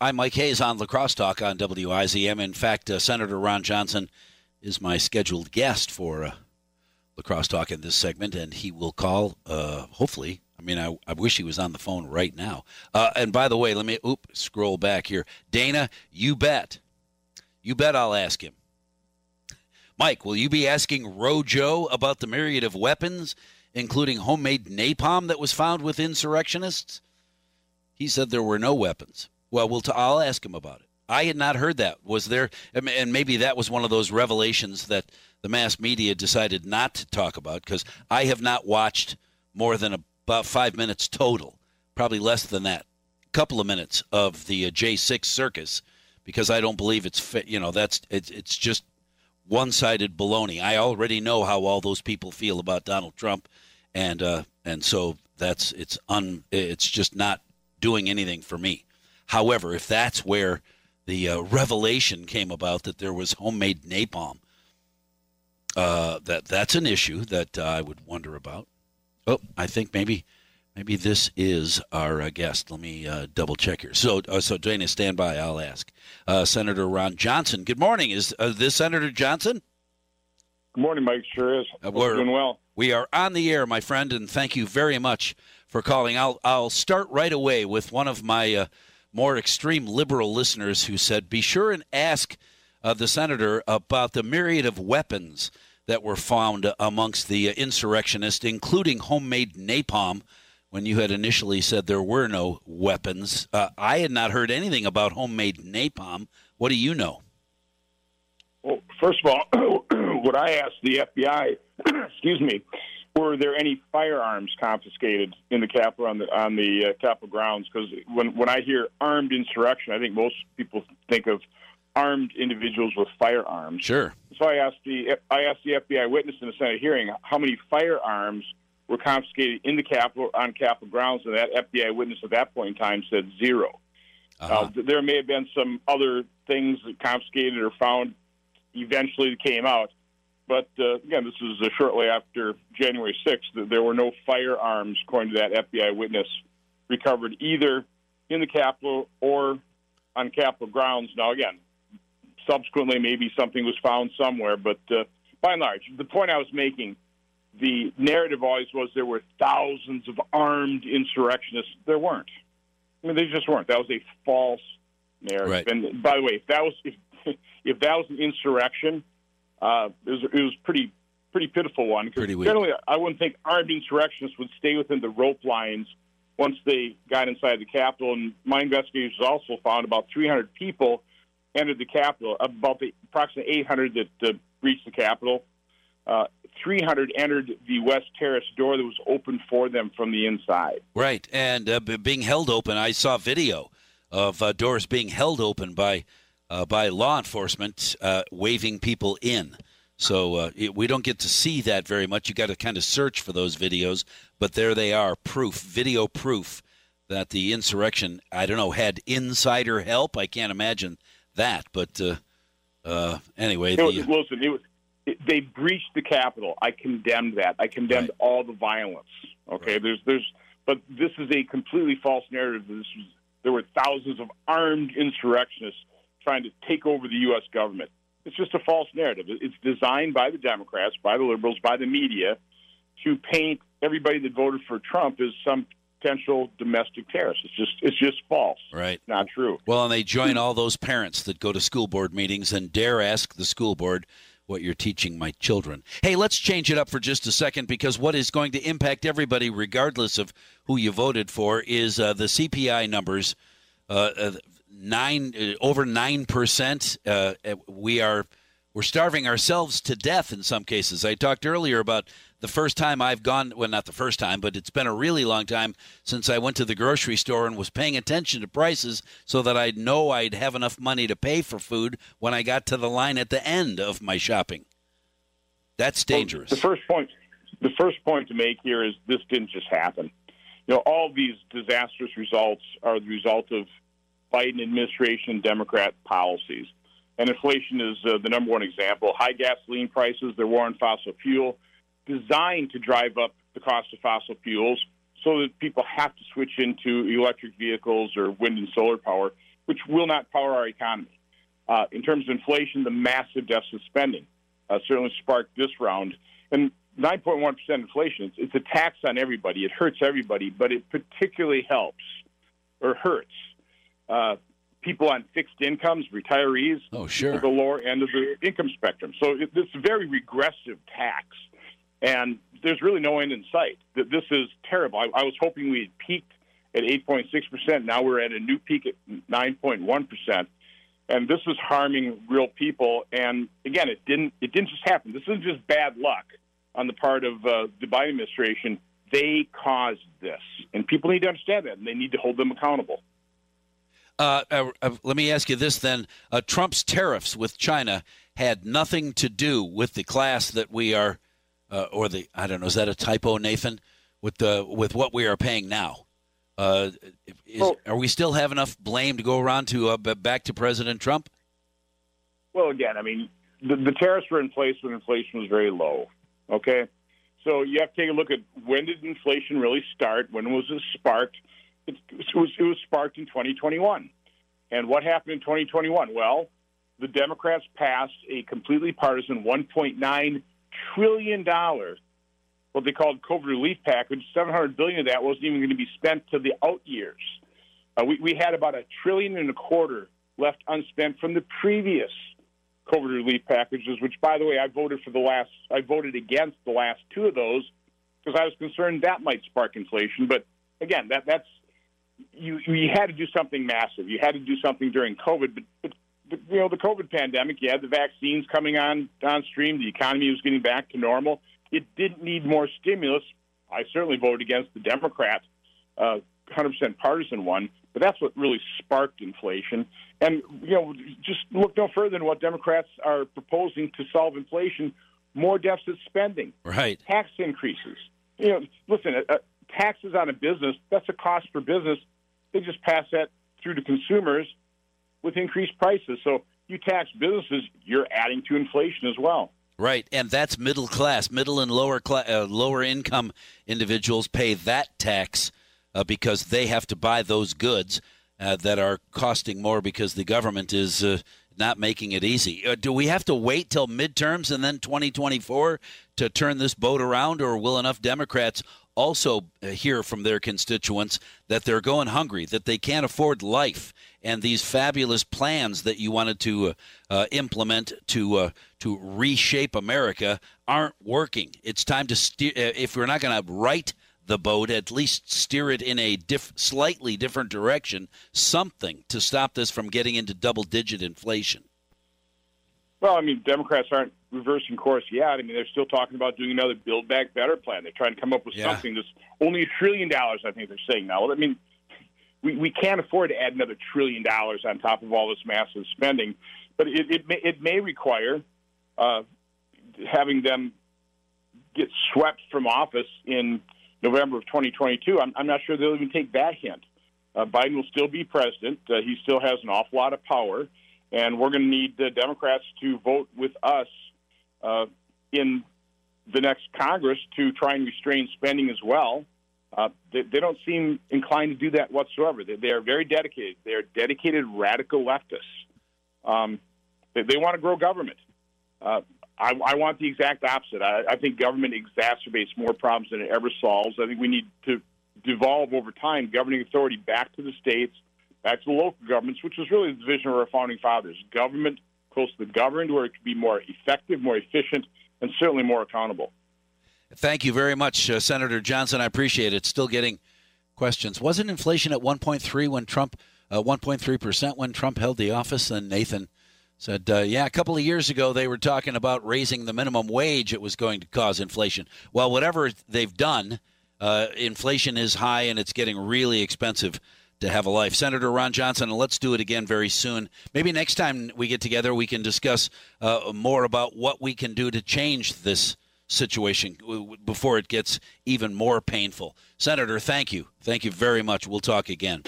I'm Mike Hayes on La Crosse Talk on WIZM. In fact, uh, Senator Ron Johnson is my scheduled guest for uh, La Crosse Talk in this segment, and he will call, uh, hopefully. I mean, I, I wish he was on the phone right now. Uh, and by the way, let me oop, scroll back here. Dana, you bet. You bet I'll ask him. Mike, will you be asking Rojo about the myriad of weapons, including homemade napalm that was found with insurrectionists? He said there were no weapons. Well, we'll t- I'll ask him about it. I had not heard that. Was there, and maybe that was one of those revelations that the mass media decided not to talk about because I have not watched more than about five minutes total, probably less than that, a couple of minutes of the uh, J6 circus because I don't believe it's fit. You know, that's it's, it's just one-sided baloney. I already know how all those people feel about Donald Trump, and uh, and so that's it's un it's just not doing anything for me. However, if that's where the uh, revelation came about that there was homemade napalm, uh, that that's an issue that uh, I would wonder about. Oh, I think maybe maybe this is our uh, guest. Let me uh, double check here. So, uh, so Dana, stand by. I'll ask Senator Ron Johnson. Good morning. Is this Senator Johnson? Good morning, Mike. Sure is. we're doing well. We are on the air, my friend, and thank you very much for calling. I'll I'll start right away with one of my more extreme liberal listeners who said, be sure and ask uh, the senator about the myriad of weapons that were found amongst the insurrectionists, including homemade napalm. When you had initially said there were no weapons, uh, I had not heard anything about homemade napalm. What do you know? Well, first of all, what I asked the FBI, excuse me, were there any firearms confiscated in the Capitol on the on the uh, Capitol grounds? Because when when I hear armed insurrection, I think most people think of armed individuals with firearms. Sure. So I asked the I asked the FBI witness in the Senate hearing how many firearms were confiscated in the Capitol on Capitol grounds, and that FBI witness at that point in time said 0 uh-huh. uh, there may have been some other things confiscated or found eventually that came out. But uh, again, this is uh, shortly after January 6th. There were no firearms, according to that FBI witness, recovered either in the Capitol or on Capitol grounds. Now, again, subsequently, maybe something was found somewhere, but uh, by and large, the point I was making, the narrative always was there were thousands of armed insurrectionists. There weren't. I mean, they just weren't. That was a false narrative. Right. And by the way, if that was if, if that was an insurrection, uh, it was it was pretty pretty pitiful one. Pretty weak. Generally, I wouldn't think armed insurrectionists would stay within the rope lines once they got inside the Capitol. And my investigators also found about 300 people entered the Capitol, about the approximately 800 that uh, reached the Capitol. Uh, 300 entered the West Terrace door that was open for them from the inside. Right, and uh, being held open. I saw video of uh, doors being held open by uh, by law enforcement uh, waving people in. So uh, it, we don't get to see that very much. You got to kind of search for those videos, but there they are, proof, video proof that the insurrection. I don't know had insider help. I can't imagine that, but uh, uh, anyway, the, was, listen, it was, it, they breached the Capitol. I condemned that. I condemned right. all the violence. Okay, right. there's there's, but this is a completely false narrative. This was there were thousands of armed insurrectionists trying to take over the U.S. government. It's just a false narrative. It's designed by the Democrats, by the liberals, by the media to paint everybody that voted for Trump as some potential domestic terrorist. It's just it's just false. Right. Not true. Well, and they join all those parents that go to school board meetings and dare ask the school board what you're teaching my children. Hey, let's change it up for just a second because what is going to impact everybody, regardless of who you voted for, is uh, the CPI numbers. Uh, uh, nine uh, over nine percent. Uh, we are we're starving ourselves to death in some cases. I talked earlier about the first time I've gone. Well, not the first time, but it's been a really long time since I went to the grocery store and was paying attention to prices so that I'd know I'd have enough money to pay for food when I got to the line at the end of my shopping. That's dangerous. Well, the first point. The first point to make here is this didn't just happen. You know, all these disastrous results are the result of Biden administration Democrat policies. And inflation is uh, the number one example. High gasoline prices, the war on fossil fuel, designed to drive up the cost of fossil fuels so that people have to switch into electric vehicles or wind and solar power. which will not power our economy. Uh, in terms of inflation, the massive deficit spending uh, certainly sparked this round. And 9.1% inflation, it's, it's a tax on everybody. It hurts everybody, but it particularly helps or hurts uh, people on fixed incomes, retirees, oh, sure. at the lower end of the income spectrum. So it, a very regressive tax. And there's really no end in sight. That This is terrible. I, I was hoping we had peaked at 8.6%. Now we're at a new peak at 9.1%. And this is harming real people. And again, it didn't it didn't just happen. This isn't just bad luck on the part of uh, the Biden administration. They caused this, and people need to understand that, and they need to hold them accountable. Uh, uh, uh, let me ask you this then: uh, Trump's tariffs with China had nothing to do with the class that we are, uh, or the I don't know, is that a typo, Nathan? With the with what we are paying now. Uh, is, well, are we still have enough blame to go around to uh, back to President Trump? Well, again, I mean, the, the tariffs were in place when inflation was very low. Okay, so you have to take a look at when did inflation really start? When was it sparked? It, was, it was sparked in 2021. And what happened in 2021? Well, the Democrats passed a completely partisan 1.9 trillion dollars what they called COVID relief package. 700 billion of that wasn't even going to be spent to the out years. Uh, we, we had about a trillion and a quarter left unspent from the previous COVID relief packages, which, by the way, I voted for the last. I voted against the last two of those because I was concerned that might spark inflation. But again, that that's you. You had to do something massive. You had to do something during COVID, but, but you know the COVID pandemic. You had the vaccines coming on on stream. The economy was getting back to normal. It didn't need more stimulus. I certainly voted against the Democrat uh, 100% partisan one, but that's what really sparked inflation. And, you know, just look no further than what Democrats are proposing to solve inflation more deficit spending, right? Tax increases. You know, listen, uh, uh, taxes on a business, that's a cost for business. They just pass that through to consumers with increased prices. So you tax businesses, you're adding to inflation as well. Right, and that's middle class, middle and lower class, uh, lower income individuals pay that tax uh, because they have to buy those goods uh, that are costing more because the government is uh, not making it easy. Uh, do we have to wait till midterms and then 2024 to turn this boat around, or will enough Democrats also uh, hear from their constituents that they're going hungry, that they can't afford life, and these fabulous plans that you wanted to uh, uh, implement to uh, to reshape America aren't working. It's time to steer. Uh, if we're not going to right the boat, at least steer it in a diff- slightly different direction. Something to stop this from getting into double-digit inflation. Well, I mean, Democrats aren't reversing course yet. I mean, they're still talking about doing another Build Back Better plan. They're trying to come up with yeah. something that's only a trillion dollars. I think they're saying now. Well, I mean, we, we can't afford to add another trillion dollars on top of all this massive spending. But it, it, may, it may require uh, having them get swept from office in November of 2022. I'm, I'm not sure they'll even take that hint. Uh, Biden will still be president. Uh, he still has an awful lot of power, and we're going to need the Democrats to vote with us uh, in the next Congress to try and restrain spending as well. Uh, they, they, don't seem inclined to do that whatsoever. They, they are very dedicated. They are dedicated radical leftists. Um, they, they, want to grow government. Uh, I, I, want the exact opposite. I, I, think government exacerbates more problems than it ever solves. I think we need to devolve over time governing authority back to the states, back to the local governments, which was really the vision of our founding fathers. Government close to the governed, where it could be more effective, more efficient, and certainly more accountable. Thank you very much, uh, Senator Johnson. I appreciate it. Still getting questions. Wasn't inflation at 1.3 when Trump, uh, 1.3 percent when Trump held the office? And Nathan said, uh, "Yeah, a couple of years ago they were talking about raising the minimum wage. It was going to cause inflation. Well, whatever they've done, uh, inflation is high and it's getting really expensive." To have a life. Senator Ron Johnson, and let's do it again very soon. Maybe next time we get together, we can discuss uh, more about what we can do to change this situation before it gets even more painful. Senator, thank you. Thank you very much. We'll talk again.